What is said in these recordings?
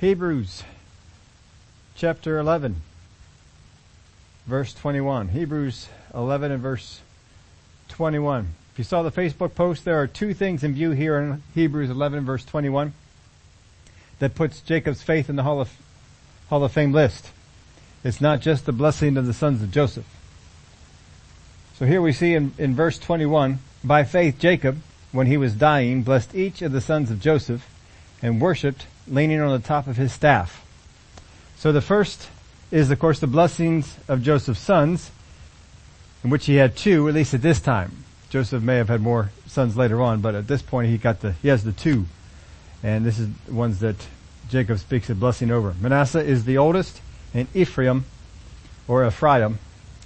Hebrews chapter 11 verse 21. Hebrews 11 and verse 21. If you saw the Facebook post, there are two things in view here in Hebrews 11 verse 21 that puts Jacob's faith in the Hall of, Hall of Fame list. It's not just the blessing of the sons of Joseph. So here we see in, in verse 21, by faith Jacob, when he was dying, blessed each of the sons of Joseph and worshipped leaning on the top of his staff. So the first is of course the blessings of Joseph's sons, in which he had two, at least at this time. Joseph may have had more sons later on, but at this point he got the, he has the two. And this is the ones that Jacob speaks a blessing over. Manasseh is the oldest, and Ephraim, or Ephraim,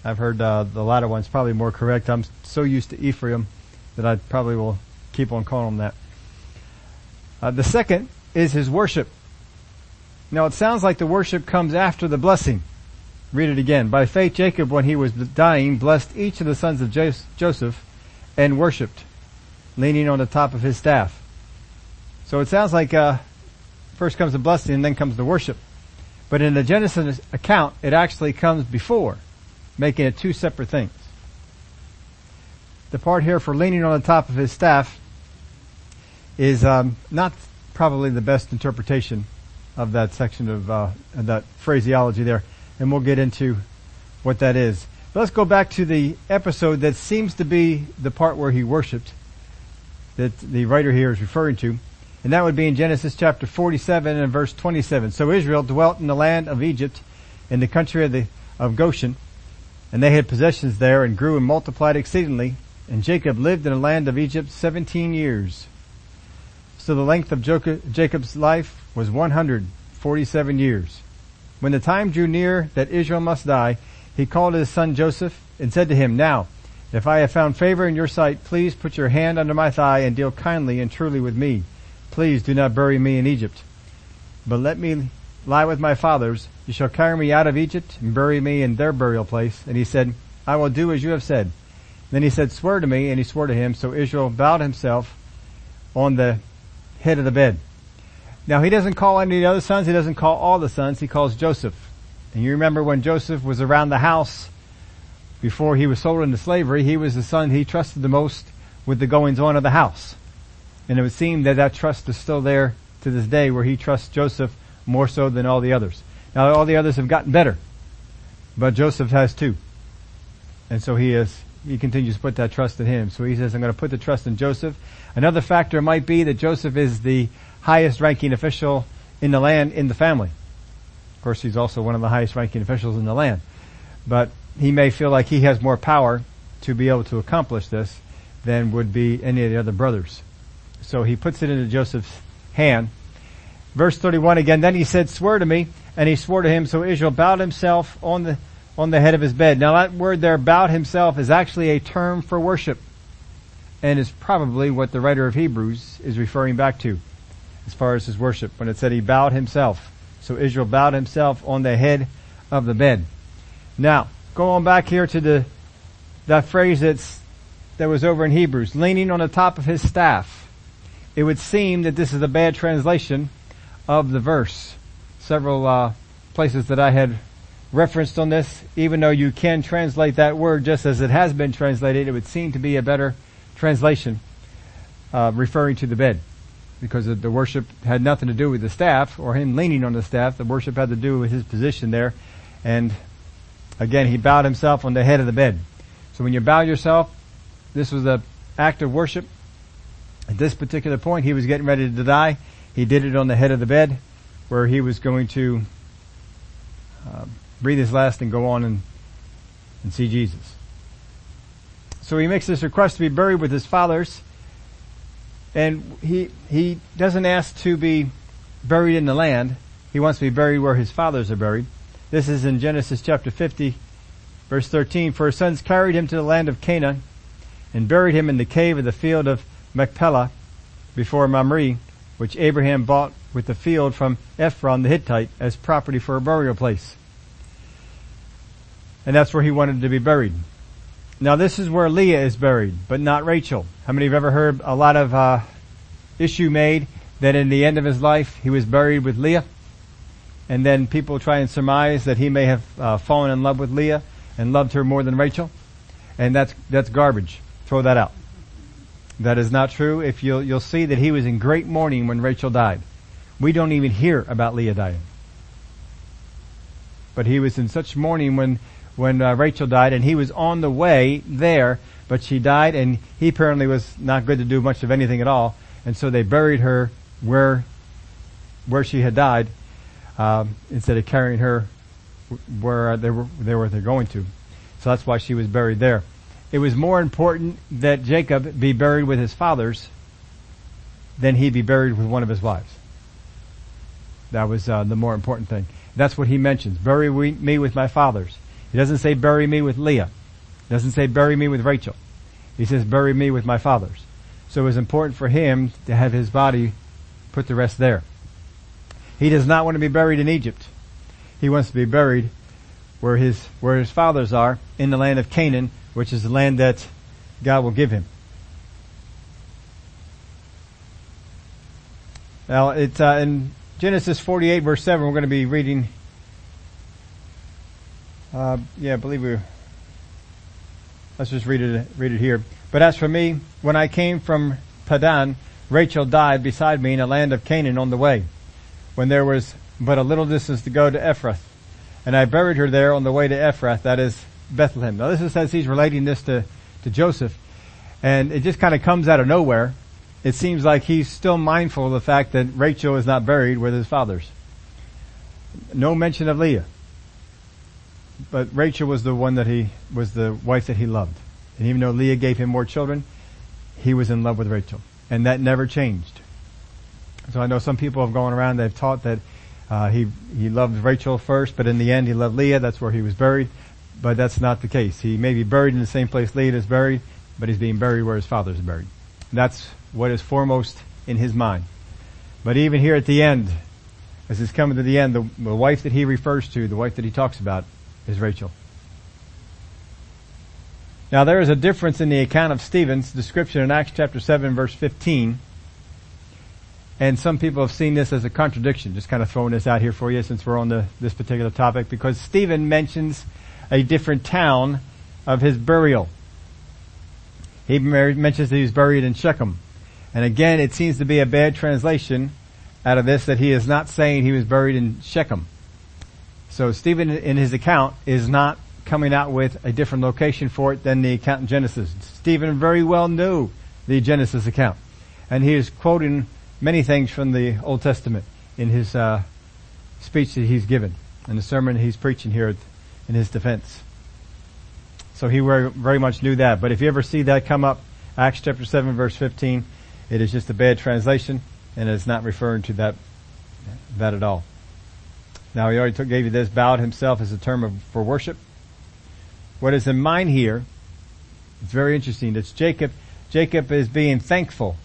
I've heard uh, the latter one's probably more correct. I'm so used to Ephraim that I probably will keep on calling him that. Uh, the second is his worship. Now it sounds like the worship comes after the blessing. Read it again. By faith Jacob, when he was dying, blessed each of the sons of Joseph and worshipped, leaning on the top of his staff. So it sounds like uh, first comes the blessing and then comes the worship. But in the Genesis account, it actually comes before, making it two separate things. The part here for leaning on the top of his staff is um, not probably the best interpretation of that section of uh, that phraseology there, and we'll get into what that is. But let's go back to the episode that seems to be the part where he worshipped, that the writer here is referring to, and that would be in Genesis chapter 47 and verse 27. So Israel dwelt in the land of Egypt, in the country of the of Goshen, and they had possessions there and grew and multiplied exceedingly. And Jacob lived in the land of Egypt 17 years. So the length of Jacob's life was 147 years. When the time drew near that Israel must die, he called his son Joseph and said to him, Now, if I have found favor in your sight, please put your hand under my thigh and deal kindly and truly with me. Please do not bury me in Egypt, but let me lie with my fathers. You shall carry me out of Egypt and bury me in their burial place. And he said, I will do as you have said. Then he said, swear to me, and he swore to him. So Israel bowed himself on the head of the bed. Now he doesn't call any of the other sons, he doesn't call all the sons, he calls Joseph. And you remember when Joseph was around the house before he was sold into slavery, he was the son he trusted the most with the goings on of the house. And it would seem that that trust is still there to this day where he trusts Joseph more so than all the others. Now all the others have gotten better, but Joseph has too. And so he is, he continues to put that trust in him. So he says, I'm going to put the trust in Joseph. Another factor might be that Joseph is the highest ranking official in the land in the family. Of course, he's also one of the highest ranking officials in the land. But he may feel like he has more power to be able to accomplish this than would be any of the other brothers. So he puts it into Joseph's hand. Verse 31 again, then he said, swear to me, and he swore to him, so Israel bowed himself on the, on the head of his bed. Now that word there, bowed himself, is actually a term for worship and is probably what the writer of Hebrews is referring back to as far as his worship when it said he bowed himself. So Israel bowed himself on the head of the bed. Now, go on back here to the, that phrase that's, that was over in Hebrews, leaning on the top of his staff. It would seem that this is a bad translation of the verse. Several, uh, places that I had referenced on this, even though you can translate that word just as it has been translated, it would seem to be a better translation uh, referring to the bed because the worship had nothing to do with the staff or him leaning on the staff. The worship had to do with his position there. And again, he bowed himself on the head of the bed. So when you bow yourself, this was an act of worship. At this particular point, he was getting ready to die. He did it on the head of the bed where he was going to uh, breathe his last and go on and, and see Jesus. So he makes this request to be buried with his fathers. And he, he doesn't ask to be buried in the land. He wants to be buried where his fathers are buried. This is in Genesis chapter 50 verse 13. For his sons carried him to the land of Canaan and buried him in the cave of the field of Machpelah before Mamre, which Abraham bought with the field from Ephron the Hittite as property for a burial place. And that's where he wanted to be buried. Now this is where Leah is buried, but not Rachel. How many have ever heard a lot of uh, issue made that in the end of his life he was buried with Leah? and then people try and surmise that he may have uh, fallen in love with Leah and loved her more than Rachel, and that's that's garbage. Throw that out. That is not true. If you'll you'll see that he was in great mourning when Rachel died. We don't even hear about Leah dying, but he was in such mourning when when uh, Rachel died, and he was on the way there, but she died, and he apparently was not good to do much of anything at all, and so they buried her where where she had died um, instead of carrying her where they were they were they're going to. So that's why she was buried there. It was more important that Jacob be buried with his fathers than he be buried with one of his wives. That was uh, the more important thing. That's what he mentions. Bury me with my fathers. He doesn't say bury me with Leah. He doesn't say bury me with Rachel. He says bury me with my fathers. So it was important for him to have his body put the rest there. He does not want to be buried in Egypt. He wants to be buried where his, where his fathers are in the land of Canaan, which is the land that God will give him. Now it's uh, in Genesis 48 verse 7 we're going to be reading uh, yeah, I believe we let's just read it read it here. But as for me, when I came from Padan, Rachel died beside me in a land of Canaan on the way when there was but a little distance to go to Ephrath. And I buried her there on the way to Ephrath, that is Bethlehem. Now this is as he's relating this to, to Joseph. And it just kind of comes out of nowhere. It seems like he's still mindful of the fact that Rachel is not buried with his fathers. No mention of Leah. But Rachel was the one that he, was the wife that he loved. And even though Leah gave him more children, he was in love with Rachel. And that never changed. So I know some people have gone around, they've taught that uh, he, he loved Rachel first, but in the end he loved Leah, that's where he was buried. But that's not the case. He may be buried in the same place Leah is buried, but he's being buried where his father is buried. That's what is foremost in his mind. But even here at the end, as he's coming to the end, the, the wife that he refers to, the wife that he talks about, is Rachel. Now there is a difference in the account of Stephen's description in Acts chapter 7 verse 15 and some people have seen this as a contradiction, just kind of throwing this out here for you since we're on the, this particular topic, because Stephen mentions a different town of his burial. He mentions that he was buried in Shechem. And again, it seems to be a bad translation out of this that he is not saying he was buried in Shechem. So Stephen in his account is not coming out with a different location for it than the account in Genesis. Stephen very well knew the Genesis account. And he is quoting many things from the Old Testament in his uh, speech that he's given and the sermon he's preaching here in his defense. So he very, very much knew that. But if you ever see that come up, Acts chapter 7 verse 15, it is just a bad translation and it's not referring to that, that at all. Now he already took, gave you this, bowed himself as a term of, for worship. What is in mind here, it's very interesting. It's Jacob. Jacob is being thankful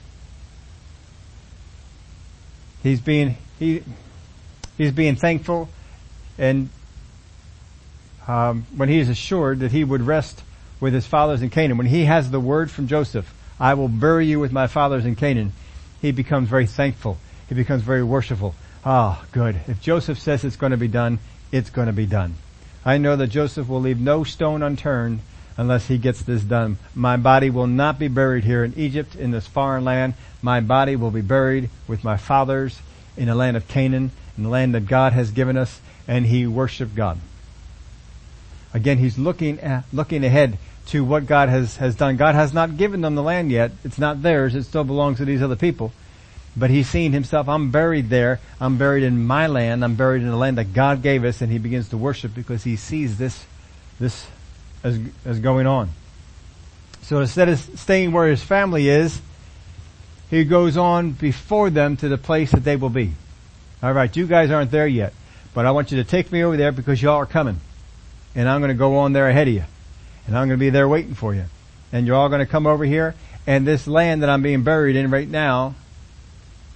He's being he he's being thankful, and um, when he is assured that he would rest with his fathers in Canaan, when he has the word from Joseph, "I will bury you with my fathers in Canaan," he becomes very thankful. He becomes very worshipful. Ah, good. If Joseph says it's going to be done, it's going to be done. I know that Joseph will leave no stone unturned unless he gets this done. My body will not be buried here in Egypt in this foreign land. My body will be buried with my fathers in the land of Canaan, in the land that God has given us, and he worshiped God. Again, he's looking at, looking ahead to what God has, has done. God has not given them the land yet. It's not theirs. It still belongs to these other people. But he's seeing himself, I'm buried there. I'm buried in my land. I'm buried in the land that God gave us and he begins to worship because he sees this, this as, as going on. So instead of staying where his family is, he goes on before them to the place that they will be. Alright, you guys aren't there yet, but I want you to take me over there because y'all are coming. And I'm to go on there ahead of you. And I'm to be there waiting for you. And you're all to come over here. And this land that I'm being buried in right now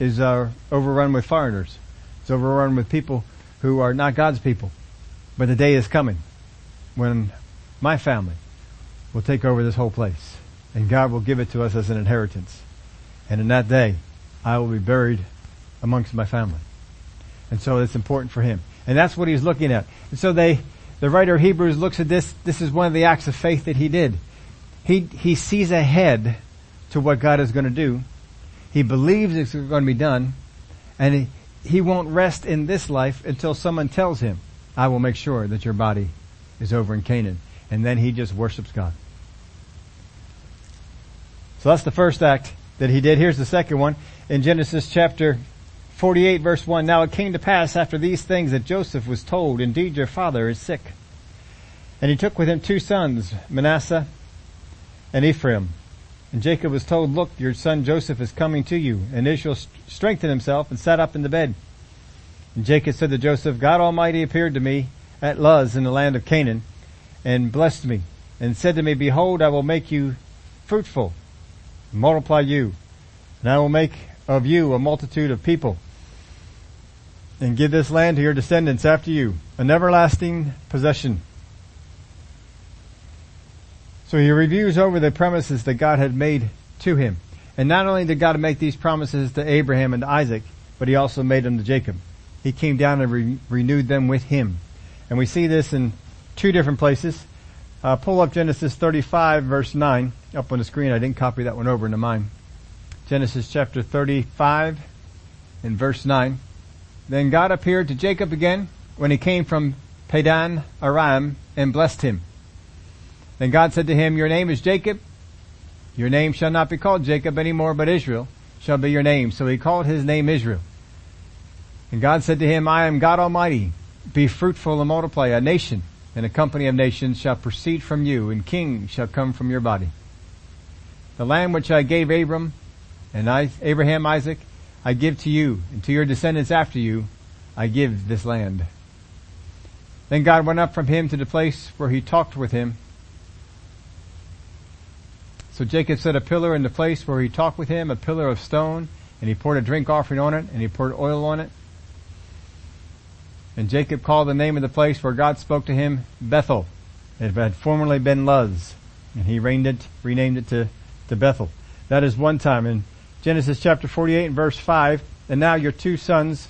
is uh, overrun with foreigners. It's overrun with people who are not God's people. But the day is coming when my family will take over this whole place and God will give it to us as an inheritance. And in that day, I will be buried amongst my family. And so it's important for him. And that's what he's looking at. And so they, the writer of Hebrews looks at this, this is one of the acts of faith that he did. He, he sees ahead to what God is going to do. He believes it's going to be done. And he, he won't rest in this life until someone tells him, I will make sure that your body is over in Canaan. And then he just worships God. So that's the first act that he did. Here's the second one in Genesis chapter 48 verse 1. Now it came to pass after these things that Joseph was told, indeed your father is sick. And he took with him two sons, Manasseh and Ephraim. And Jacob was told, look, your son Joseph is coming to you. And Israel strengthened himself and sat up in the bed. And Jacob said to Joseph, God Almighty appeared to me at Luz in the land of Canaan and blessed me and said to me, behold, I will make you fruitful, multiply you, and I will make of you a multitude of people and give this land to your descendants after you, an everlasting possession. So he reviews over the promises that God had made to him. And not only did God make these promises to Abraham and Isaac, but he also made them to Jacob. He came down and re- renewed them with him. And we see this in two different places. Uh, pull up Genesis 35 verse 9 up on the screen. I didn't copy that one over into mine. Genesis chapter 35 in verse 9. Then God appeared to Jacob again when he came from Padan Aram and blessed him. Then God said to him, Your name is Jacob. Your name shall not be called Jacob anymore, but Israel shall be your name. So he called his name Israel. And God said to him, I am God Almighty. Be fruitful and multiply. A nation and a company of nations shall proceed from you, and kings shall come from your body. The land which I gave Abram and I, Abraham, Isaac, I give to you, and to your descendants after you, I give this land. Then God went up from him to the place where he talked with him, so Jacob set a pillar in the place where he talked with him, a pillar of stone, and he poured a drink offering on it, and he poured oil on it. And Jacob called the name of the place where God spoke to him Bethel. It had formerly been Luz, and he it, renamed it to, to Bethel. That is one time in Genesis chapter 48 and verse 5. And now your two sons,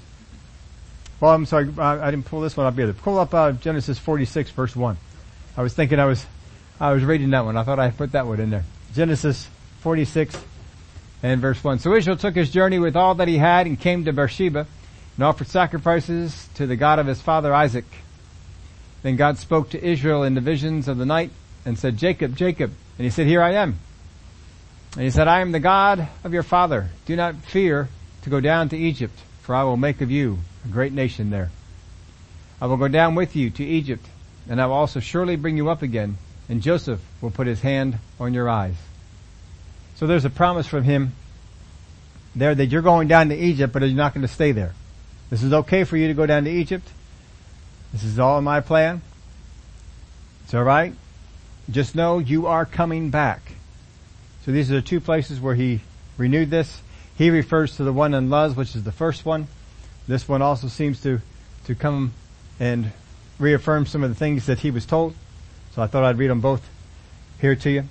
well, I'm sorry, I, I didn't pull this one up either. Pull up uh, Genesis 46 verse 1. I was thinking I was, I was reading that one. I thought I put that one in there. Genesis 46 and verse 1. So Israel took his journey with all that he had and came to Beersheba and offered sacrifices to the God of his father Isaac. Then God spoke to Israel in the visions of the night and said, Jacob, Jacob. And he said, here I am. And he said, I am the God of your father. Do not fear to go down to Egypt, for I will make of you a great nation there. I will go down with you to Egypt, and I will also surely bring you up again, and Joseph will put his hand on your eyes. So there's a promise from him there that you're going down to Egypt, but you're not going to stay there. This is okay for you to go down to Egypt. This is all in my plan. It's alright. Just know you are coming back. So these are the two places where he renewed this. He refers to the one in Luz, which is the first one. This one also seems to, to come and reaffirm some of the things that he was told. So I thought I'd read them both here to you.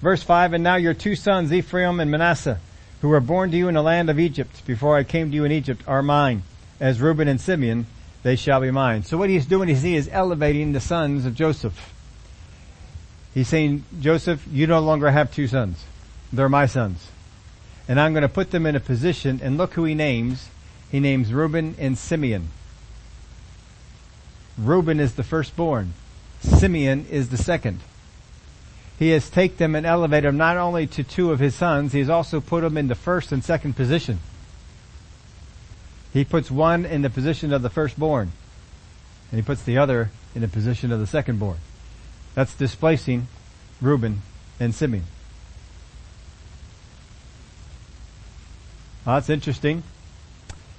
Verse 5, And now your two sons, Ephraim and Manasseh, who were born to you in the land of Egypt, before I came to you in Egypt, are mine. As Reuben and Simeon, they shall be mine. So what he's doing is he is elevating the sons of Joseph. He's saying, Joseph, you no longer have two sons. They're my sons. And I'm going to put them in a position, and look who he names. He names Reuben and Simeon. Reuben is the firstborn. Simeon is the second. He has taken them and elevated them not only to two of his sons, he has also put them in the first and second position. He puts one in the position of the firstborn, and he puts the other in the position of the secondborn. That's displacing Reuben and Simeon. Well, that's interesting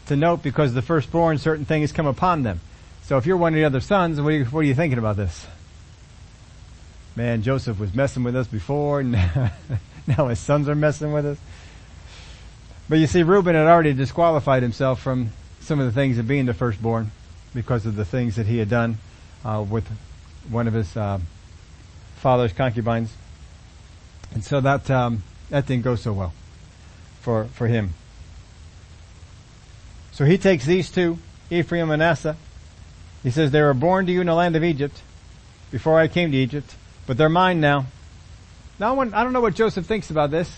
to note because the firstborn, certain things come upon them. So if you're one of the other sons, what are you, what are you thinking about this? Man, Joseph was messing with us before, and now his sons are messing with us. But you see, Reuben had already disqualified himself from some of the things of being the firstborn because of the things that he had done uh, with one of his uh, father's concubines, and so that um, that didn't go so well for for him. So he takes these two, Ephraim and Manasseh, He says, they were born to you in the land of Egypt before I came to Egypt, but they're mine now. Now I don't know what Joseph thinks about this.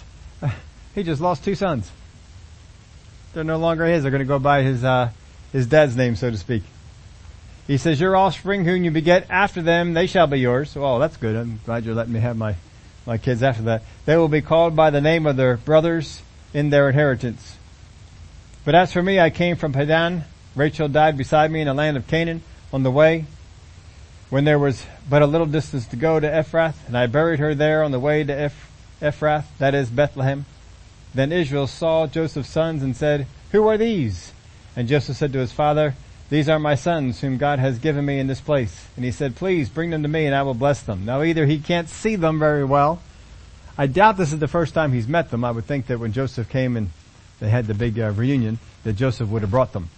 he just lost two sons. They're no longer his. They're going to go by his, uh, his dad's name, so to speak. He says, your offspring whom you beget after them, they shall be yours. Oh, that's good. I'm glad you're letting me have my, my kids after that. They will be called by the name of their brothers in their inheritance. But as for me, I came from Padan. Rachel died beside me in the land of Canaan on the way when there was but a little distance to go to Ephrath, and I buried her there on the way to Eph- Ephrath, that is Bethlehem. Then Israel saw Joseph's sons and said, Who are these? And Joseph said to his father, These are my sons whom God has given me in this place. And he said, Please bring them to me and I will bless them. Now either he can't see them very well. I doubt this is the first time he's met them. I would think that when Joseph came and they had the big uh, reunion, that Joseph would have brought them.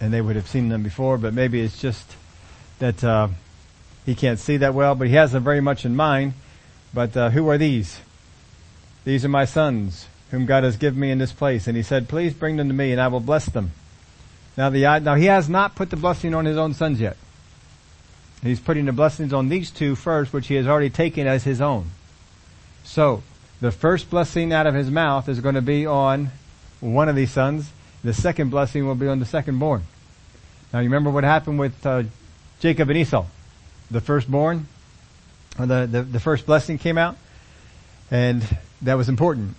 And they would have seen them before, but maybe it's just that, uh, he can't see that well, but he has them very much in mind. But uh, who are these? These are my sons, whom God has given me in this place. And he said, please bring them to me and I will bless them. Now the, now he has not put the blessing on his own sons yet. He's putting the blessings on these two first, which he has already taken as his own. So, the first blessing out of his mouth is going to be on one of these sons. The second blessing will be on the second born. Now you remember what happened with uh, Jacob and Esau. The firstborn, or the, the, the first blessing came out, and that was important.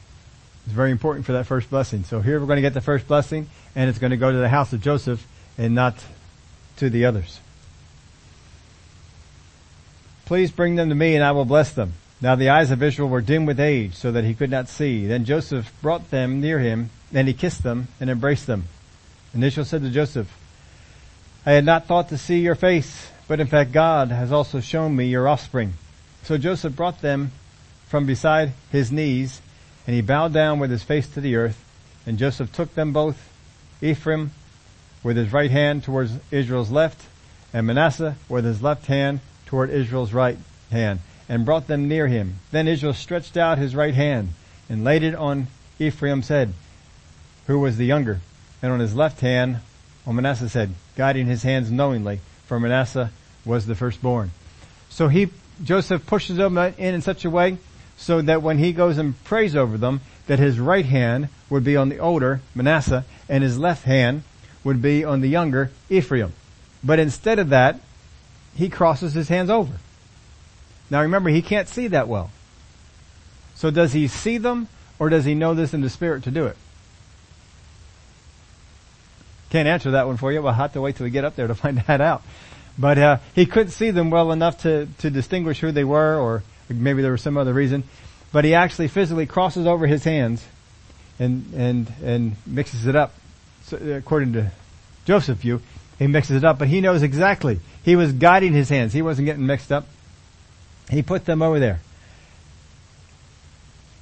It's very important for that first blessing. So here we're going to get the first blessing, and it's going to go to the house of Joseph and not to the others. Please bring them to me and I will bless them. Now the eyes of Israel were dim with age so that he could not see. Then Joseph brought them near him and he kissed them and embraced them. And Israel said to Joseph, I had not thought to see your face, but in fact God has also shown me your offspring. So Joseph brought them from beside his knees and he bowed down with his face to the earth, and Joseph took them both, Ephraim with his right hand towards Israel's left, and Manasseh with his left hand toward Israel's right hand, and brought them near him. Then Israel stretched out his right hand, and laid it on Ephraim's head, who was the younger, and on his left hand on Manasseh's head, guiding his hands knowingly, for Manasseh was the firstborn. So he, Joseph pushes them in in such a way so that when he goes and prays over them, that his right hand would be on the older Manasseh and his left hand would be on the younger Ephraim. But instead of that, he crosses his hands over. Now remember, he can't see that well. So does he see them or does he know this in the spirit to do it? Can't answer that one for you. We'll have to wait till we get up there to find that out. But uh, he couldn't see them well enough to, to distinguish who they were or Maybe there was some other reason. But he actually physically crosses over his hands and, and, and mixes it up. So, according to Joseph's view, he mixes it up, but he knows exactly. He was guiding his hands. He wasn't getting mixed up. He put them over there.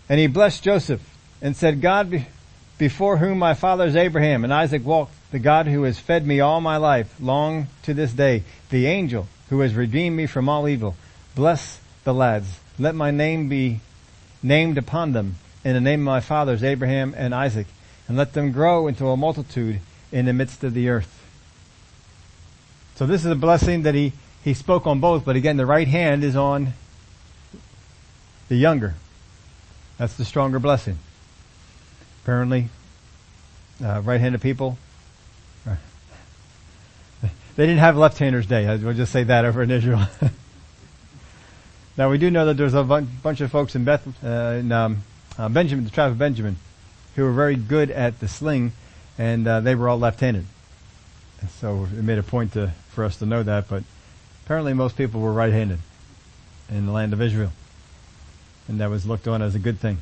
And he blessed Joseph and said, God before whom my fathers Abraham and Isaac walked, the God who has fed me all my life, long to this day, the angel who has redeemed me from all evil, bless the lads. Let my name be named upon them in the name of my fathers, Abraham and Isaac, and let them grow into a multitude in the midst of the earth. So this is a blessing that he, he spoke on both, but again, the right hand is on the younger. That's the stronger blessing. Apparently, uh, right-handed people, they didn't have left-handers day. I will just say that over in Israel. Now we do know that there's a bunch of folks in Beth, uh, in um, uh, Benjamin, the tribe of Benjamin, who were very good at the sling, and uh, they were all left-handed. So it made a point to, for us to know that, but apparently most people were right-handed in the land of Israel, and that was looked on as a good thing.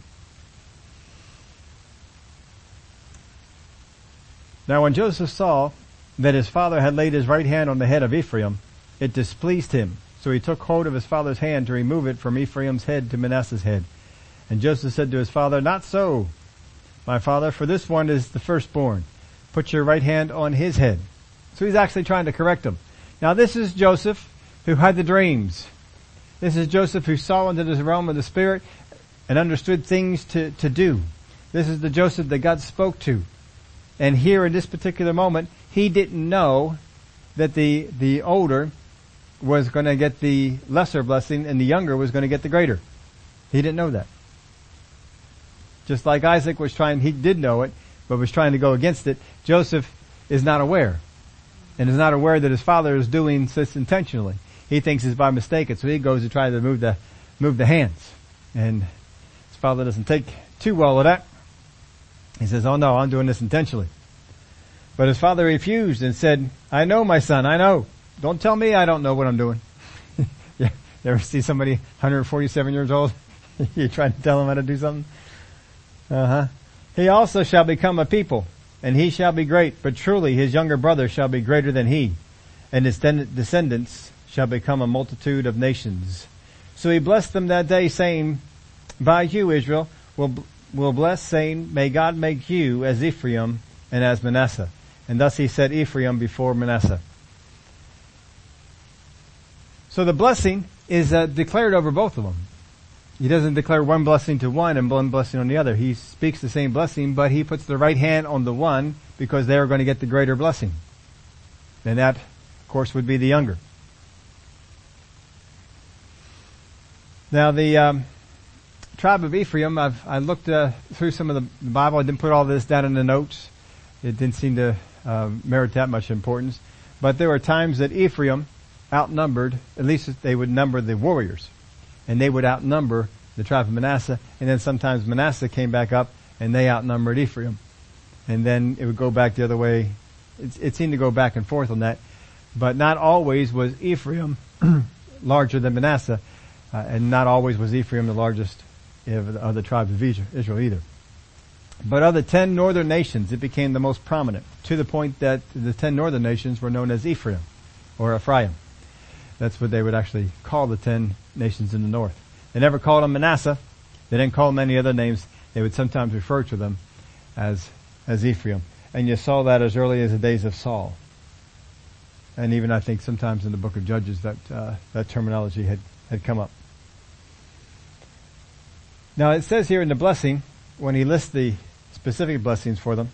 Now when Joseph saw that his father had laid his right hand on the head of Ephraim, it displeased him so he took hold of his father's hand to remove it from Ephraim's head to Manasseh's head. And Joseph said to his father, Not so, my father, for this one is the firstborn. Put your right hand on his head. So he's actually trying to correct him. Now this is Joseph who had the dreams. This is Joseph who saw into this realm of the spirit and understood things to, to do. This is the Joseph that God spoke to. And here in this particular moment, he didn't know that the, the older was going to get the lesser blessing and the younger was going to get the greater. He didn't know that. Just like Isaac was trying, he did know it, but was trying to go against it. Joseph is not aware and is not aware that his father is doing this intentionally. He thinks it's by mistake, and so he goes to try to move the, move the hands. And his father doesn't take too well of that. He says, oh no, I'm doing this intentionally. But his father refused and said, I know my son, I know. Don't tell me I don't know what I'm doing. you ever see somebody 147 years old? you trying to tell him how to do something? Uh huh. He also shall become a people, and he shall be great, but truly his younger brother shall be greater than he, and his descendants shall become a multitude of nations. So he blessed them that day saying, by you Israel will, will bless saying, may God make you as Ephraim and as Manasseh. And thus he set Ephraim before Manasseh. So the blessing is uh, declared over both of them. He doesn't declare one blessing to one and one blessing on the other. He speaks the same blessing, but he puts the right hand on the one because they are going to get the greater blessing. And that, of course, would be the younger. Now the um, tribe of Ephraim, I've I looked uh, through some of the Bible. I didn't put all this down in the notes. It didn't seem to uh, merit that much importance. But there were times that Ephraim outnumbered, at least they would number the warriors, and they would outnumber the tribe of Manasseh. And then sometimes Manasseh came back up, and they outnumbered Ephraim. And then it would go back the other way. It, it seemed to go back and forth on that, but not always was Ephraim larger than Manasseh, uh, and not always was Ephraim the largest of the, of the tribes of Israel either. But of the ten northern nations, it became the most prominent, to the point that the ten northern nations were known as Ephraim, or Ephraim. That's what they would actually call the ten nations in the north. They never called them Manasseh. They didn't call them any other names. They would sometimes refer to them as, as Ephraim. And you saw that as early as the days of Saul. And even I think sometimes in the book of Judges that, uh, that terminology had, had come up. Now it says here in the blessing, when he lists the specific blessings for them,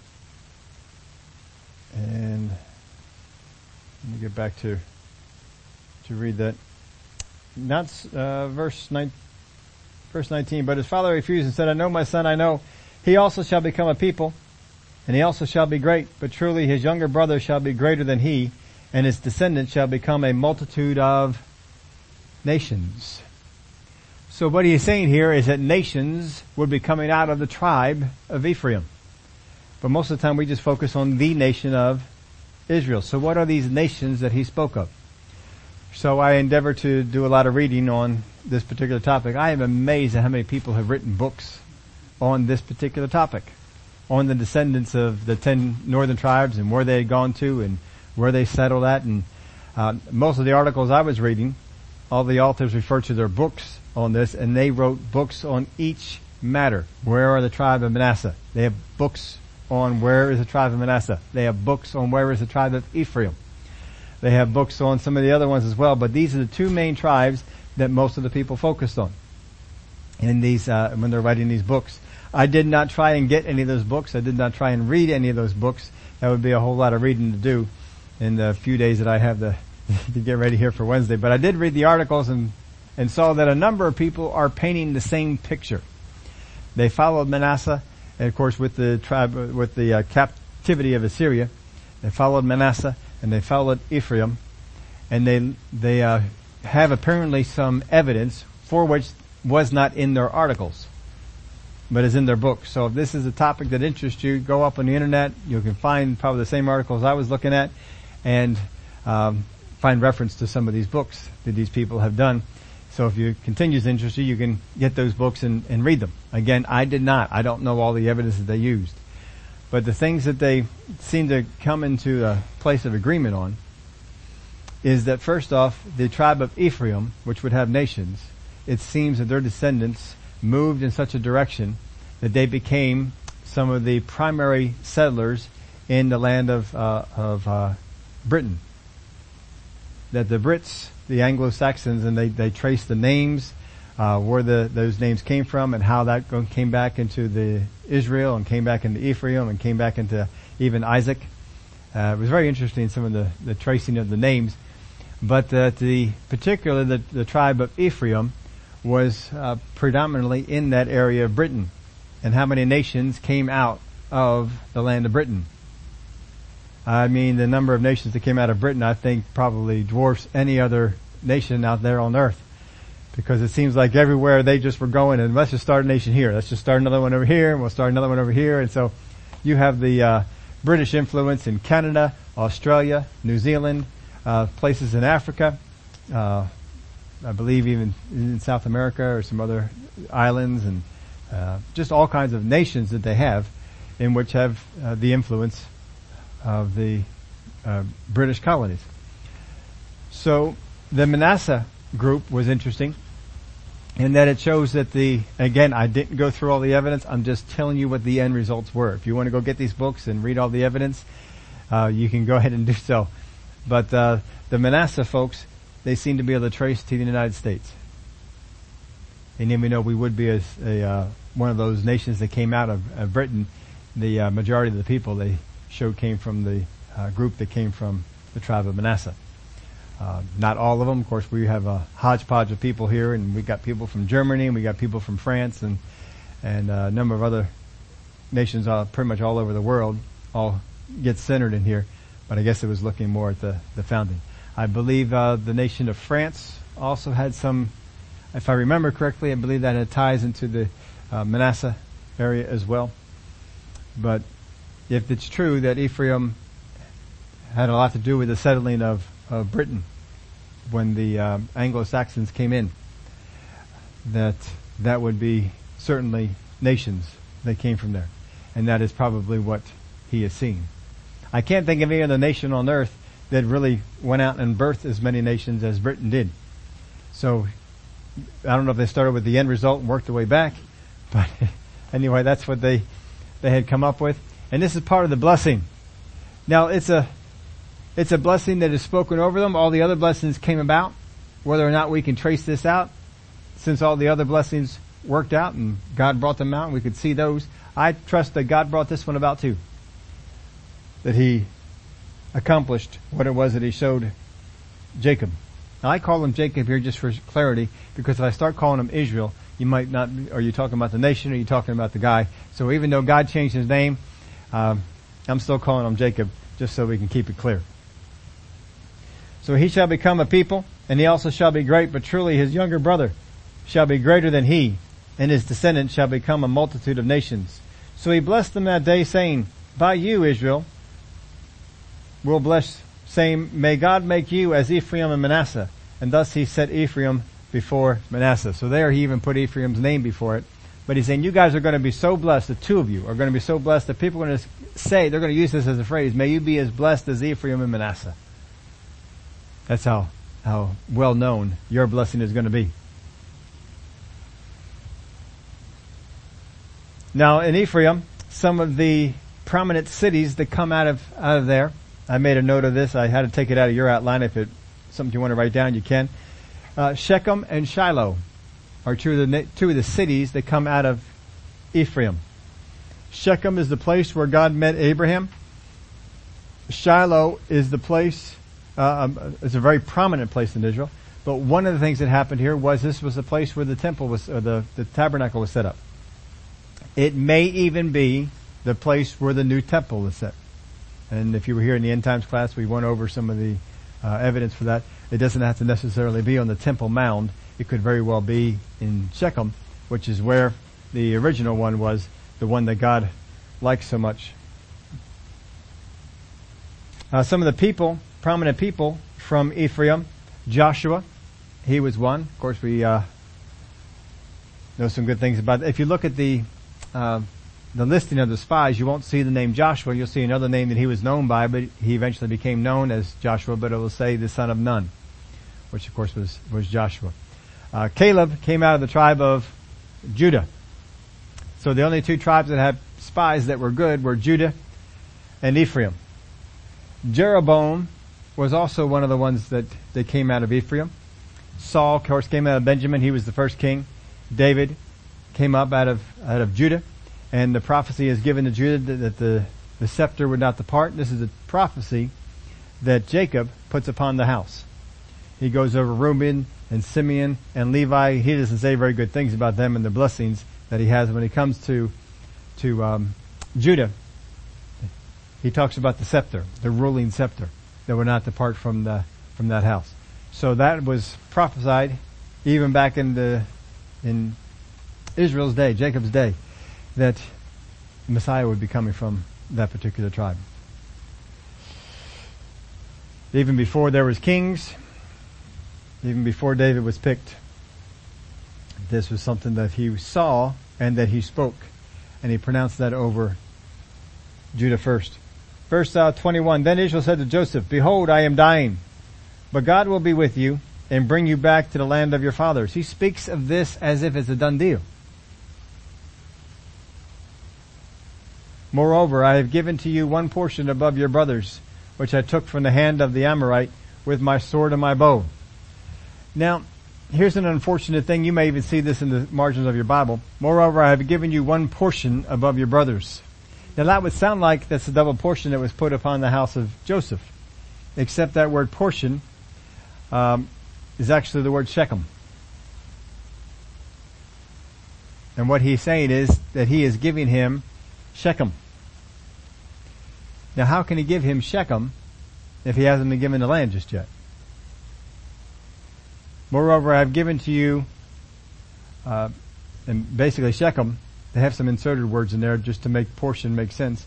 and let me get back to to read that. Not uh, verse nine, verse nineteen. But his father refused and said, "I know my son. I know. He also shall become a people, and he also shall be great. But truly, his younger brother shall be greater than he, and his descendants shall become a multitude of nations." So what he's saying here is that nations would be coming out of the tribe of Ephraim. But most of the time we just focus on the nation of Israel. So what are these nations that he spoke of? So I endeavor to do a lot of reading on this particular topic. I am amazed at how many people have written books on this particular topic, on the descendants of the ten northern tribes and where they had gone to and where they settled at. And uh, most of the articles I was reading, all the authors refer to their books on this, and they wrote books on each matter. Where are the tribe of Manasseh? They have books on where is the tribe of Manasseh. They have books on where is the tribe of Ephraim. They have books on some of the other ones as well, but these are the two main tribes that most of the people focused on in these uh, when they're writing these books. I did not try and get any of those books. I did not try and read any of those books. That would be a whole lot of reading to do in the few days that I have to, to get ready here for Wednesday. But I did read the articles and and saw that a number of people are painting the same picture. They followed Manasseh, and of course with the tribe, with the uh, captivity of Assyria, they followed Manasseh and they followed Ephraim, and they they uh, have apparently some evidence for which was not in their articles, but is in their books. So if this is a topic that interests you, go up on the internet. You can find probably the same articles I was looking at, and um, find reference to some of these books that these people have done. So if you continues to interest you, you can get those books and, and read them. Again, I did not. I don't know all the evidence that they used. But the things that they seem to come into a place of agreement on is that first off, the tribe of Ephraim, which would have nations, it seems that their descendants moved in such a direction that they became some of the primary settlers in the land of, uh, of uh, Britain. That the Brits the Anglo-Saxons and they, they trace the names, uh, where the, those names came from and how that came back into the Israel and came back into Ephraim and came back into even Isaac. Uh, it was very interesting, some of the, the tracing of the names. But uh, the particularly the, the tribe of Ephraim was uh, predominantly in that area of Britain. And how many nations came out of the land of Britain? I mean, the number of nations that came out of Britain, I think, probably dwarfs any other nation out there on earth. Because it seems like everywhere they just were going and let's just start a nation here. Let's just start another one over here and we'll start another one over here. And so you have the uh, British influence in Canada, Australia, New Zealand, uh, places in Africa, uh, I believe even in South America or some other islands and uh, just all kinds of nations that they have in which have uh, the influence of the uh, British colonies. So the Manasseh group was interesting in that it shows that the, again, I didn't go through all the evidence. I'm just telling you what the end results were. If you want to go get these books and read all the evidence, uh, you can go ahead and do so. But uh, the Manasseh folks, they seem to be able to trace to the United States. And then we know we would be a, a uh, one of those nations that came out of, of Britain. The uh, majority of the people they showed came from the uh, group that came from the tribe of Manasseh. Uh, not all of them. Of course, we have a hodgepodge of people here, and we got people from Germany, and we got people from France, and and uh, a number of other nations, uh, pretty much all over the world, all get centered in here. But I guess it was looking more at the the founding. I believe uh, the nation of France also had some, if I remember correctly, I believe that it ties into the uh, Manasseh area as well. But if it's true that Ephraim had a lot to do with the settling of, of Britain when the uh, Anglo-Saxons came in, that that would be certainly nations that came from there. And that is probably what he has seen. I can't think of any other nation on earth that really went out and birthed as many nations as Britain did. So, I don't know if they started with the end result and worked their way back, but anyway, that's what they, they had come up with. And this is part of the blessing. Now, it's a, it's a blessing that is spoken over them. All the other blessings came about. Whether or not we can trace this out, since all the other blessings worked out and God brought them out and we could see those, I trust that God brought this one about too. That He accomplished what it was that He showed Jacob. Now I call him Jacob here just for clarity because if I start calling him Israel, you might not, are you talking about the nation or are you talking about the guy? So even though God changed his name, um, I'm still calling him Jacob just so we can keep it clear. So he shall become a people and he also shall be great, but truly his younger brother shall be greater than he and his descendants shall become a multitude of nations. So he blessed them that day saying, by you, Israel, will bless saying, may God make you as Ephraim and Manasseh. And thus he set Ephraim before Manasseh. So there he even put Ephraim's name before it. But he's saying, you guys are going to be so blessed, the two of you are going to be so blessed that people are going to say, they're going to use this as a phrase, may you be as blessed as Ephraim and Manasseh. That's how, how well known your blessing is going to be. Now in Ephraim, some of the prominent cities that come out of, out of there, I made a note of this. I had to take it out of your outline. If it's something you want to write down, you can. Uh, Shechem and Shiloh are two of the two of the cities that come out of Ephraim. Shechem is the place where God met Abraham. Shiloh is the place. Uh, um, it's a very prominent place in Israel. But one of the things that happened here was this was the place where the temple was, or the, the tabernacle was set up. It may even be the place where the new temple is set. And if you were here in the end times class, we went over some of the uh, evidence for that. It doesn't have to necessarily be on the Temple Mount. It could very well be in Shechem, which is where the original one was, the one that God likes so much. Uh, some of the people, prominent people from Ephraim, Joshua, he was one. Of course, we uh, know some good things about. It. If you look at the uh, the listing of the spies, you won't see the name Joshua. You'll see another name that he was known by, but he eventually became known as Joshua, but it will say the son of Nun, which of course was, was Joshua. Uh, Caleb came out of the tribe of Judah. So the only two tribes that had spies that were good were Judah and Ephraim. Jeroboam was also one of the ones that, that came out of Ephraim. Saul, of course, came out of Benjamin. He was the first king. David came up out of, out of Judah. And the prophecy is given to Judah that the the scepter would not depart. This is a prophecy that Jacob puts upon the house. He goes over Reuben and Simeon and Levi. He doesn't say very good things about them and the blessings that he has when he comes to to um, Judah. He talks about the scepter, the ruling scepter that would not depart from the from that house. So that was prophesied even back in the in Israel's day, Jacob's day, that Messiah would be coming from that particular tribe. Even before there was kings, even before David was picked, this was something that he saw and that he spoke. And he pronounced that over Judah first. Verse uh, 21, Then Israel said to Joseph, Behold, I am dying, but God will be with you and bring you back to the land of your fathers. He speaks of this as if it's a done deal. Moreover, I have given to you one portion above your brothers, which I took from the hand of the Amorite with my sword and my bow. Now, here's an unfortunate thing. You may even see this in the margins of your Bible. Moreover, I have given you one portion above your brothers. Now that would sound like that's the double portion that was put upon the house of Joseph. Except that word portion um, is actually the word Shechem. And what he's saying is that he is giving him Shechem. Now how can he give him Shechem if he hasn't been given the land just yet? Moreover, I have given to you, uh, and basically Shechem, they have some inserted words in there just to make portion make sense,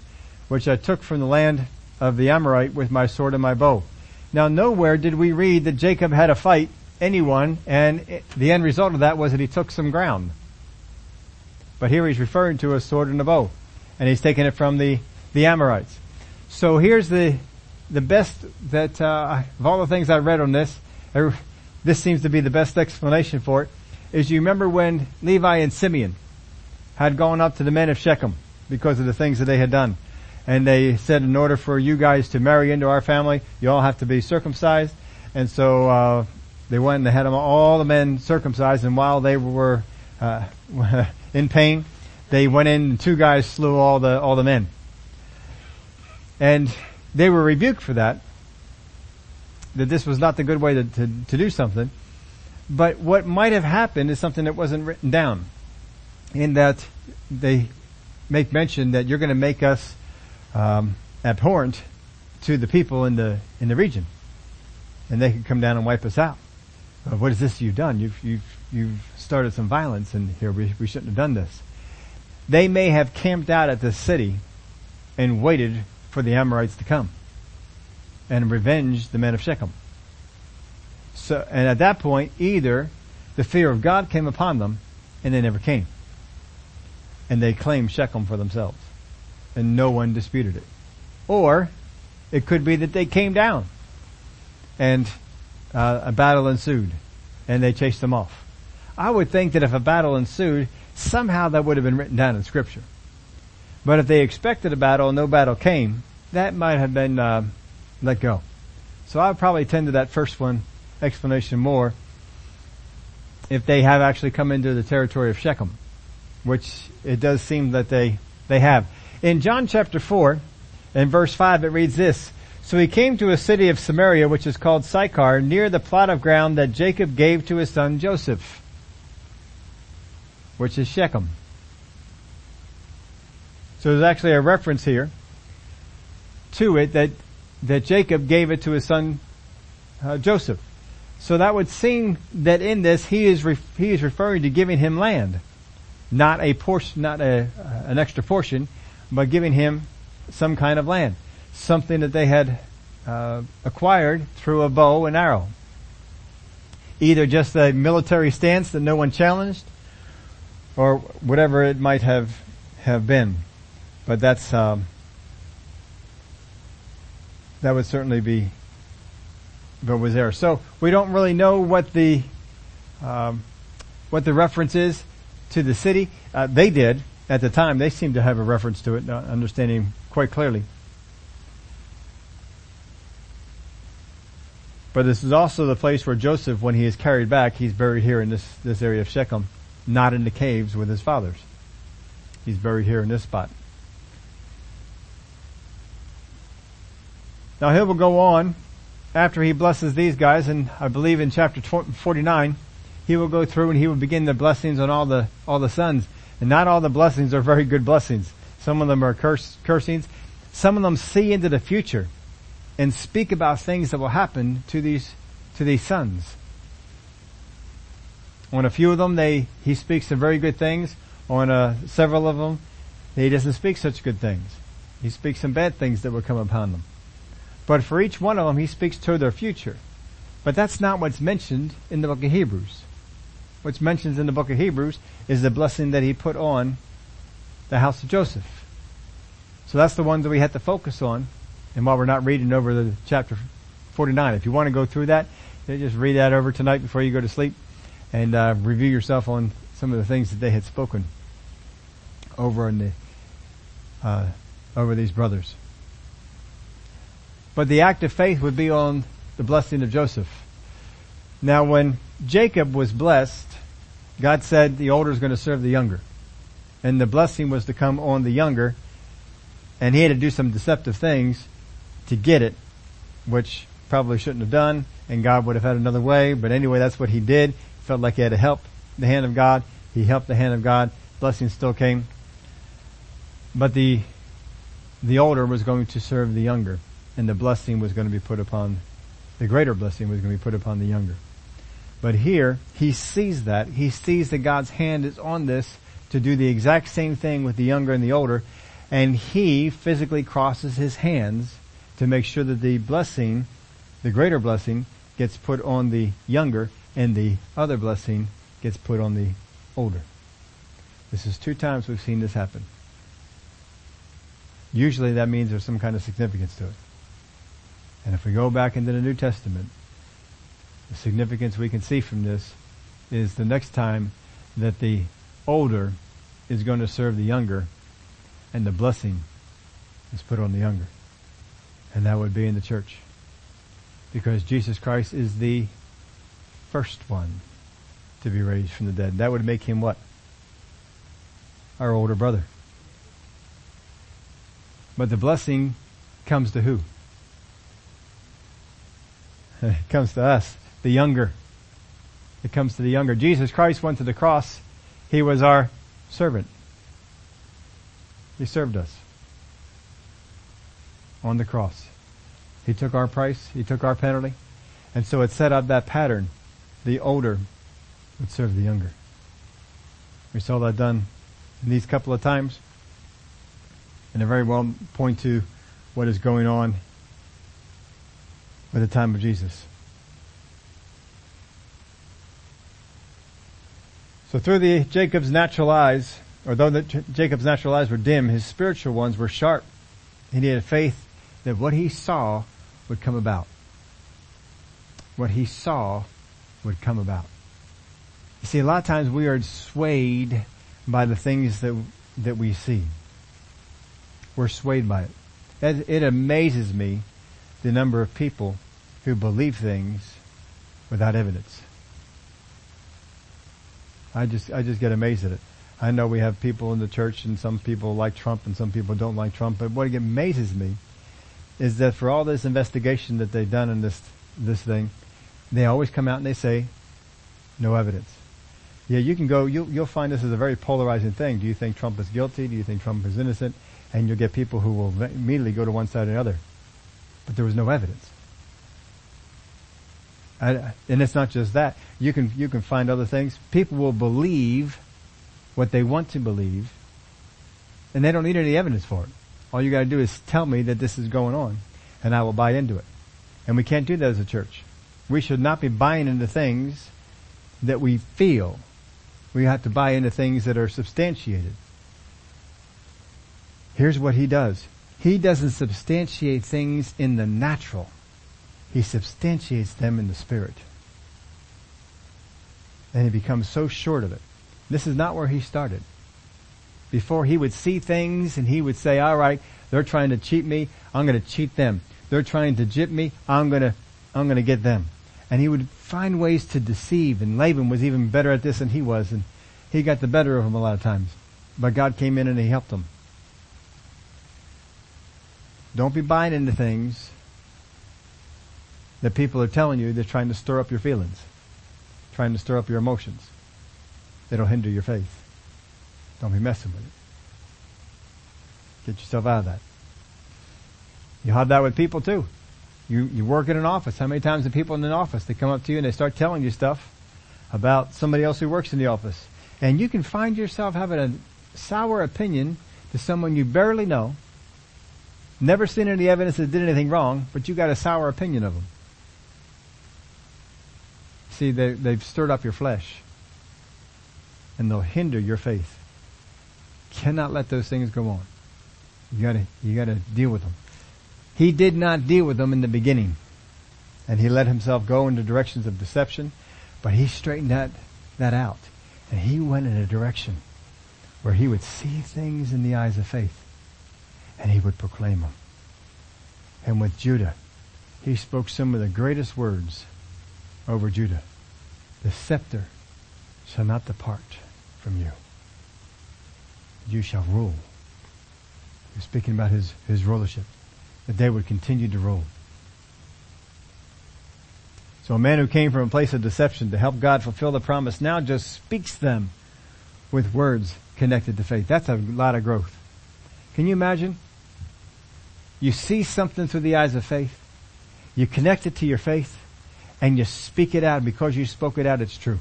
which I took from the land of the Amorite with my sword and my bow. Now nowhere did we read that Jacob had a fight anyone and the end result of that was that he took some ground. But here he's referring to a sword and a bow. And he's taking it from the, the Amorites. So here's the, the best that, uh, of all the things I read on this, this seems to be the best explanation for it, is you remember when Levi and Simeon had gone up to the men of Shechem because of the things that they had done. And they said, in order for you guys to marry into our family, you all have to be circumcised. And so, uh, they went and they had them, all the men circumcised and while they were, uh, in pain, they went in and two guys slew all the, all the men. And they were rebuked for that that this was not the good way to, to, to do something. But what might have happened is something that wasn't written down. In that they make mention that you're going to make us um, abhorrent to the people in the in the region, and they could come down and wipe us out. What is this you've done? You've you've you've started some violence, and here we we shouldn't have done this. They may have camped out at the city and waited for the Amorites to come and revenge the men of Shechem. So, and at that point, either the fear of God came upon them and they never came. And they claimed Shechem for themselves. And no one disputed it. Or it could be that they came down and uh, a battle ensued and they chased them off. I would think that if a battle ensued, somehow that would have been written down in scripture. But if they expected a battle and no battle came, that might have been uh, let go. So I would probably tend to that first one explanation more if they have actually come into the territory of Shechem, which it does seem that they, they have. In John chapter 4, in verse 5, it reads this, So he came to a city of Samaria, which is called Sychar, near the plot of ground that Jacob gave to his son Joseph, which is Shechem. So there's actually a reference here to it that that Jacob gave it to his son uh, Joseph. So that would seem that in this he is re- he is referring to giving him land, not a portion, not a uh, an extra portion, but giving him some kind of land, something that they had uh, acquired through a bow and arrow. Either just a military stance that no one challenged, or whatever it might have have been. But that's um, that would certainly be but was there. So we don't really know what the um, what the reference is to the city. Uh, they did at the time. They seemed to have a reference to it, understanding quite clearly. But this is also the place where Joseph, when he is carried back, he's buried here in this, this area of Shechem, not in the caves with his fathers. He's buried here in this spot. Now he will go on after he blesses these guys, and I believe in chapter 49, he will go through and he will begin the blessings on all the, all the sons. And not all the blessings are very good blessings. Some of them are curse, cursings. Some of them see into the future and speak about things that will happen to these, to these sons. On a few of them, they, he speaks some very good things. On uh, several of them, he doesn't speak such good things. He speaks some bad things that will come upon them. But for each one of them, he speaks to their future. But that's not what's mentioned in the book of Hebrews. What's mentioned in the book of Hebrews is the blessing that he put on the house of Joseph. So that's the one that we have to focus on. And while we're not reading over the chapter 49, if you want to go through that, just read that over tonight before you go to sleep and uh, review yourself on some of the things that they had spoken over in the uh, over these brothers. But the act of faith would be on the blessing of Joseph. Now when Jacob was blessed, God said the older is going to serve the younger. And the blessing was to come on the younger. And he had to do some deceptive things to get it, which probably shouldn't have done. And God would have had another way. But anyway, that's what he did. Felt like he had to help the hand of God. He helped the hand of God. Blessing still came. But the, the older was going to serve the younger and the blessing was going to be put upon, the greater blessing was going to be put upon the younger. But here, he sees that. He sees that God's hand is on this to do the exact same thing with the younger and the older, and he physically crosses his hands to make sure that the blessing, the greater blessing, gets put on the younger, and the other blessing gets put on the older. This is two times we've seen this happen. Usually that means there's some kind of significance to it. And if we go back into the New Testament, the significance we can see from this is the next time that the older is going to serve the younger and the blessing is put on the younger. And that would be in the church. Because Jesus Christ is the first one to be raised from the dead. That would make him what? Our older brother. But the blessing comes to who? It comes to us, the younger. It comes to the younger. Jesus Christ went to the cross. He was our servant. He served us on the cross. He took our price. He took our penalty. And so it set up that pattern. The older would serve the younger. We saw that done in these couple of times. And it very well point to what is going on by the time of Jesus. So through the Jacob's natural eyes, or though the, Jacob's natural eyes were dim, his spiritual ones were sharp. And he had faith that what he saw would come about. What he saw would come about. You see, a lot of times we are swayed by the things that, that we see. We're swayed by. It, it amazes me the number of people who believe things without evidence. I just, I just get amazed at it. I know we have people in the church and some people like Trump and some people don't like Trump, but what amazes me is that for all this investigation that they've done in this, this thing, they always come out and they say, no evidence. Yeah, you can go, you'll, you'll find this is a very polarizing thing. Do you think Trump is guilty? Do you think Trump is innocent? And you'll get people who will immediately go to one side or the other. But there was no evidence. and it's not just that. You can, you can find other things. People will believe what they want to believe, and they don't need any evidence for it. All you gotta do is tell me that this is going on, and I will buy into it. And we can't do that as a church. We should not be buying into things that we feel. We have to buy into things that are substantiated. Here's what he does. He doesn't substantiate things in the natural. He substantiates them in the spirit. And he becomes so short of it. This is not where he started. Before he would see things and he would say, all right, they're trying to cheat me. I'm going to cheat them. They're trying to jip me. I'm going to, I'm going to get them. And he would find ways to deceive and Laban was even better at this than he was and he got the better of him a lot of times. But God came in and he helped him. Don't be buying into things that people are telling you they're trying to stir up your feelings, trying to stir up your emotions. It'll hinder your faith. Don't be messing with it. Get yourself out of that. You have that with people too. You, you work in an office. How many times do people in an office, they come up to you and they start telling you stuff about somebody else who works in the office. And you can find yourself having a sour opinion to someone you barely know, never seen any evidence that did anything wrong, but you got a sour opinion of them. See, they, they've stirred up your flesh. And they'll hinder your faith. Cannot let those things go on. You gotta, you gotta deal with them. He did not deal with them in the beginning. And he let himself go into directions of deception, but he straightened that, that out. And he went in a direction where he would see things in the eyes of faith and he would proclaim them. And with Judah, he spoke some of the greatest words over Judah. The scepter shall not depart from you. You shall rule. He's speaking about his, his rulership, that they would continue to rule. So a man who came from a place of deception to help God fulfill the promise now just speaks them with words connected to faith. That's a lot of growth. Can you imagine? You see something through the eyes of faith. You connect it to your faith and you speak it out because you spoke it out. It's true.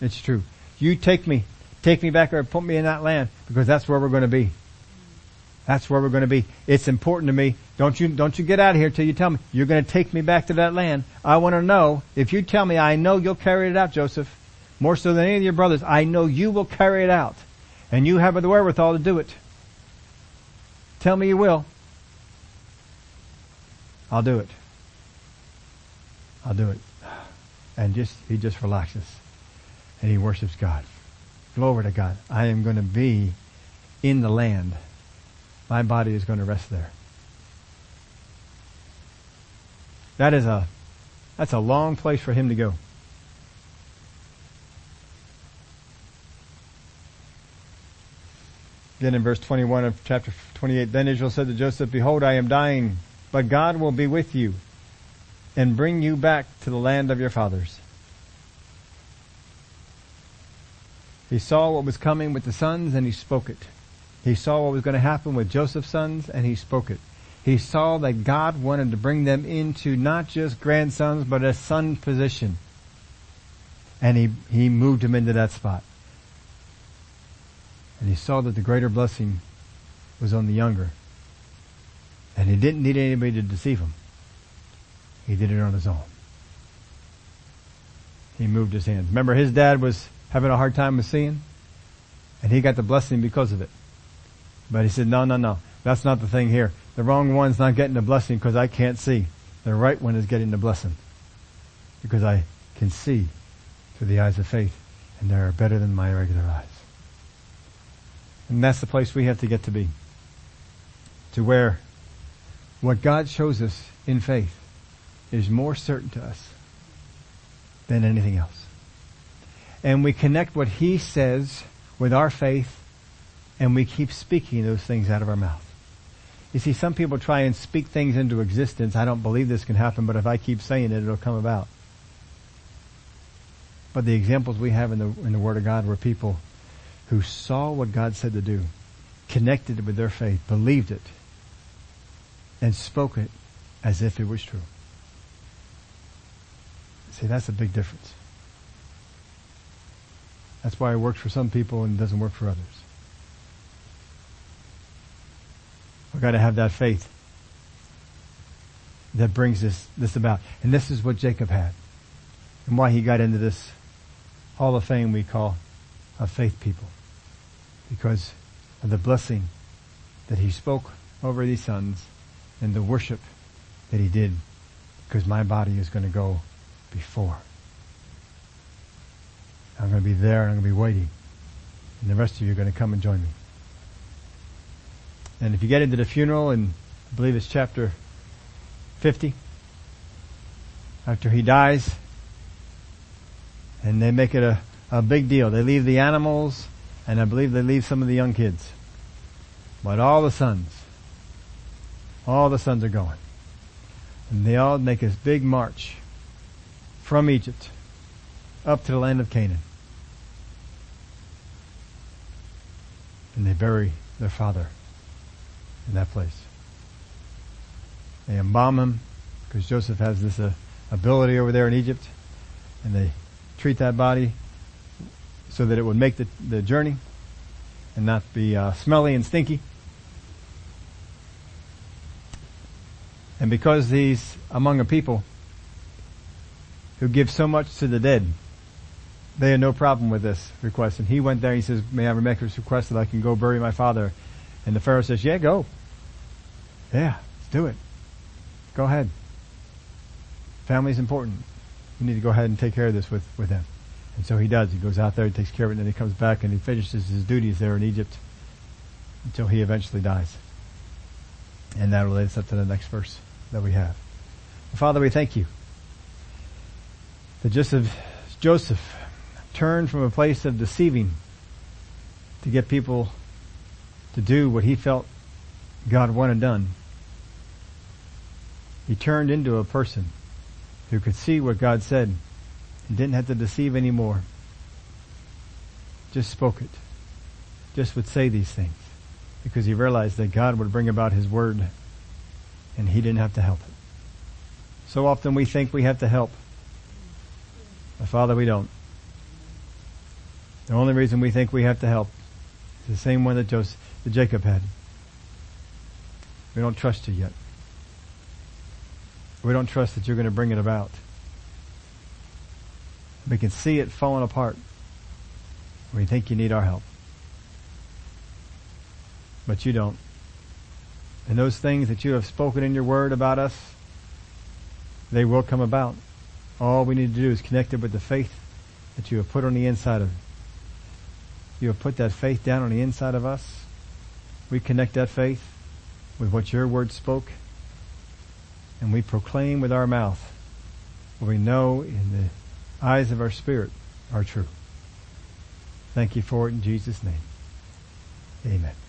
It's true. You take me, take me back or put me in that land because that's where we're going to be. That's where we're going to be. It's important to me. Don't you, don't you get out of here till you tell me you're going to take me back to that land. I want to know if you tell me I know you'll carry it out, Joseph. More so than any of your brothers. I know you will carry it out. And you have the wherewithal to do it. Tell me you will. I'll do it. I'll do it. And just, he just relaxes. And he worships God. Glory to God. I am going to be in the land my body is going to rest there. That is a, that's a long place for him to go. Then in verse 21 of chapter 28, then Israel said to Joseph, Behold, I am dying, but God will be with you and bring you back to the land of your fathers. He saw what was coming with the sons and he spoke it. He saw what was going to happen with Joseph's sons and he spoke it. He saw that God wanted to bring them into not just grandsons, but a son position. And he, he moved him into that spot. And he saw that the greater blessing was on the younger. And he didn't need anybody to deceive him. He did it on his own. He moved his hands. Remember his dad was having a hard time with seeing? And he got the blessing because of it. But he said, no, no, no. That's not the thing here. The wrong one's not getting the blessing because I can't see. The right one is getting the blessing. Because I can see through the eyes of faith and they are better than my regular eyes. And that's the place we have to get to be. To where what God shows us in faith is more certain to us than anything else. And we connect what He says with our faith and we keep speaking those things out of our mouth. You see, some people try and speak things into existence. I don't believe this can happen, but if I keep saying it, it'll come about. But the examples we have in the, in the Word of God were people who saw what God said to do, connected it with their faith, believed it, and spoke it as if it was true. See, that's a big difference. That's why it works for some people and doesn't work for others. We've got to have that faith that brings this, this about. And this is what Jacob had. And why he got into this hall of fame we call a faith people. Because of the blessing that he spoke over these sons and the worship that he did. Because my body is going to go before. I'm going to be there and I'm going to be waiting. And the rest of you are going to come and join me. And if you get into the funeral, and I believe it's chapter 50, after he dies, and they make it a, a big deal. They leave the animals, and I believe they leave some of the young kids. But all the sons, all the sons are going. And they all make this big march from Egypt up to the land of Canaan. And they bury their father in that place. They embalm him because Joseph has this uh, ability over there in Egypt and they treat that body so that it would make the, the journey and not be uh, smelly and stinky. And because he's among a people who give so much to the dead, they had no problem with this request. And he went there, and he says, may I make this request that I can go bury my father? And the Pharaoh says, yeah, go. Yeah, let's do it. Go ahead. Family's important. You need to go ahead and take care of this with, with them. And so he does. He goes out there, he takes care of it, and then he comes back and he finishes his duties there in Egypt until he eventually dies. And that relates up to the next verse that we have. Father, we thank you that just as Joseph turned from a place of deceiving to get people to do what he felt God wanted done, he turned into a person who could see what God said and didn't have to deceive anymore. Just spoke it. Just would say these things because he realized that God would bring about his word and he didn't have to help it. So often we think we have to help. But Father, we don't. The only reason we think we have to help is the same one that Joseph, that Jacob had. We don't trust you yet. We don't trust that you're going to bring it about. We can see it falling apart. We think you need our help. But you don't. And those things that you have spoken in your word about us, they will come about. All we need to do is connect it with the faith that you have put on the inside of you have put that faith down on the inside of us. We connect that faith with what your word spoke and we proclaim with our mouth what we know in the eyes of our spirit are true. Thank you for it in Jesus' name. Amen.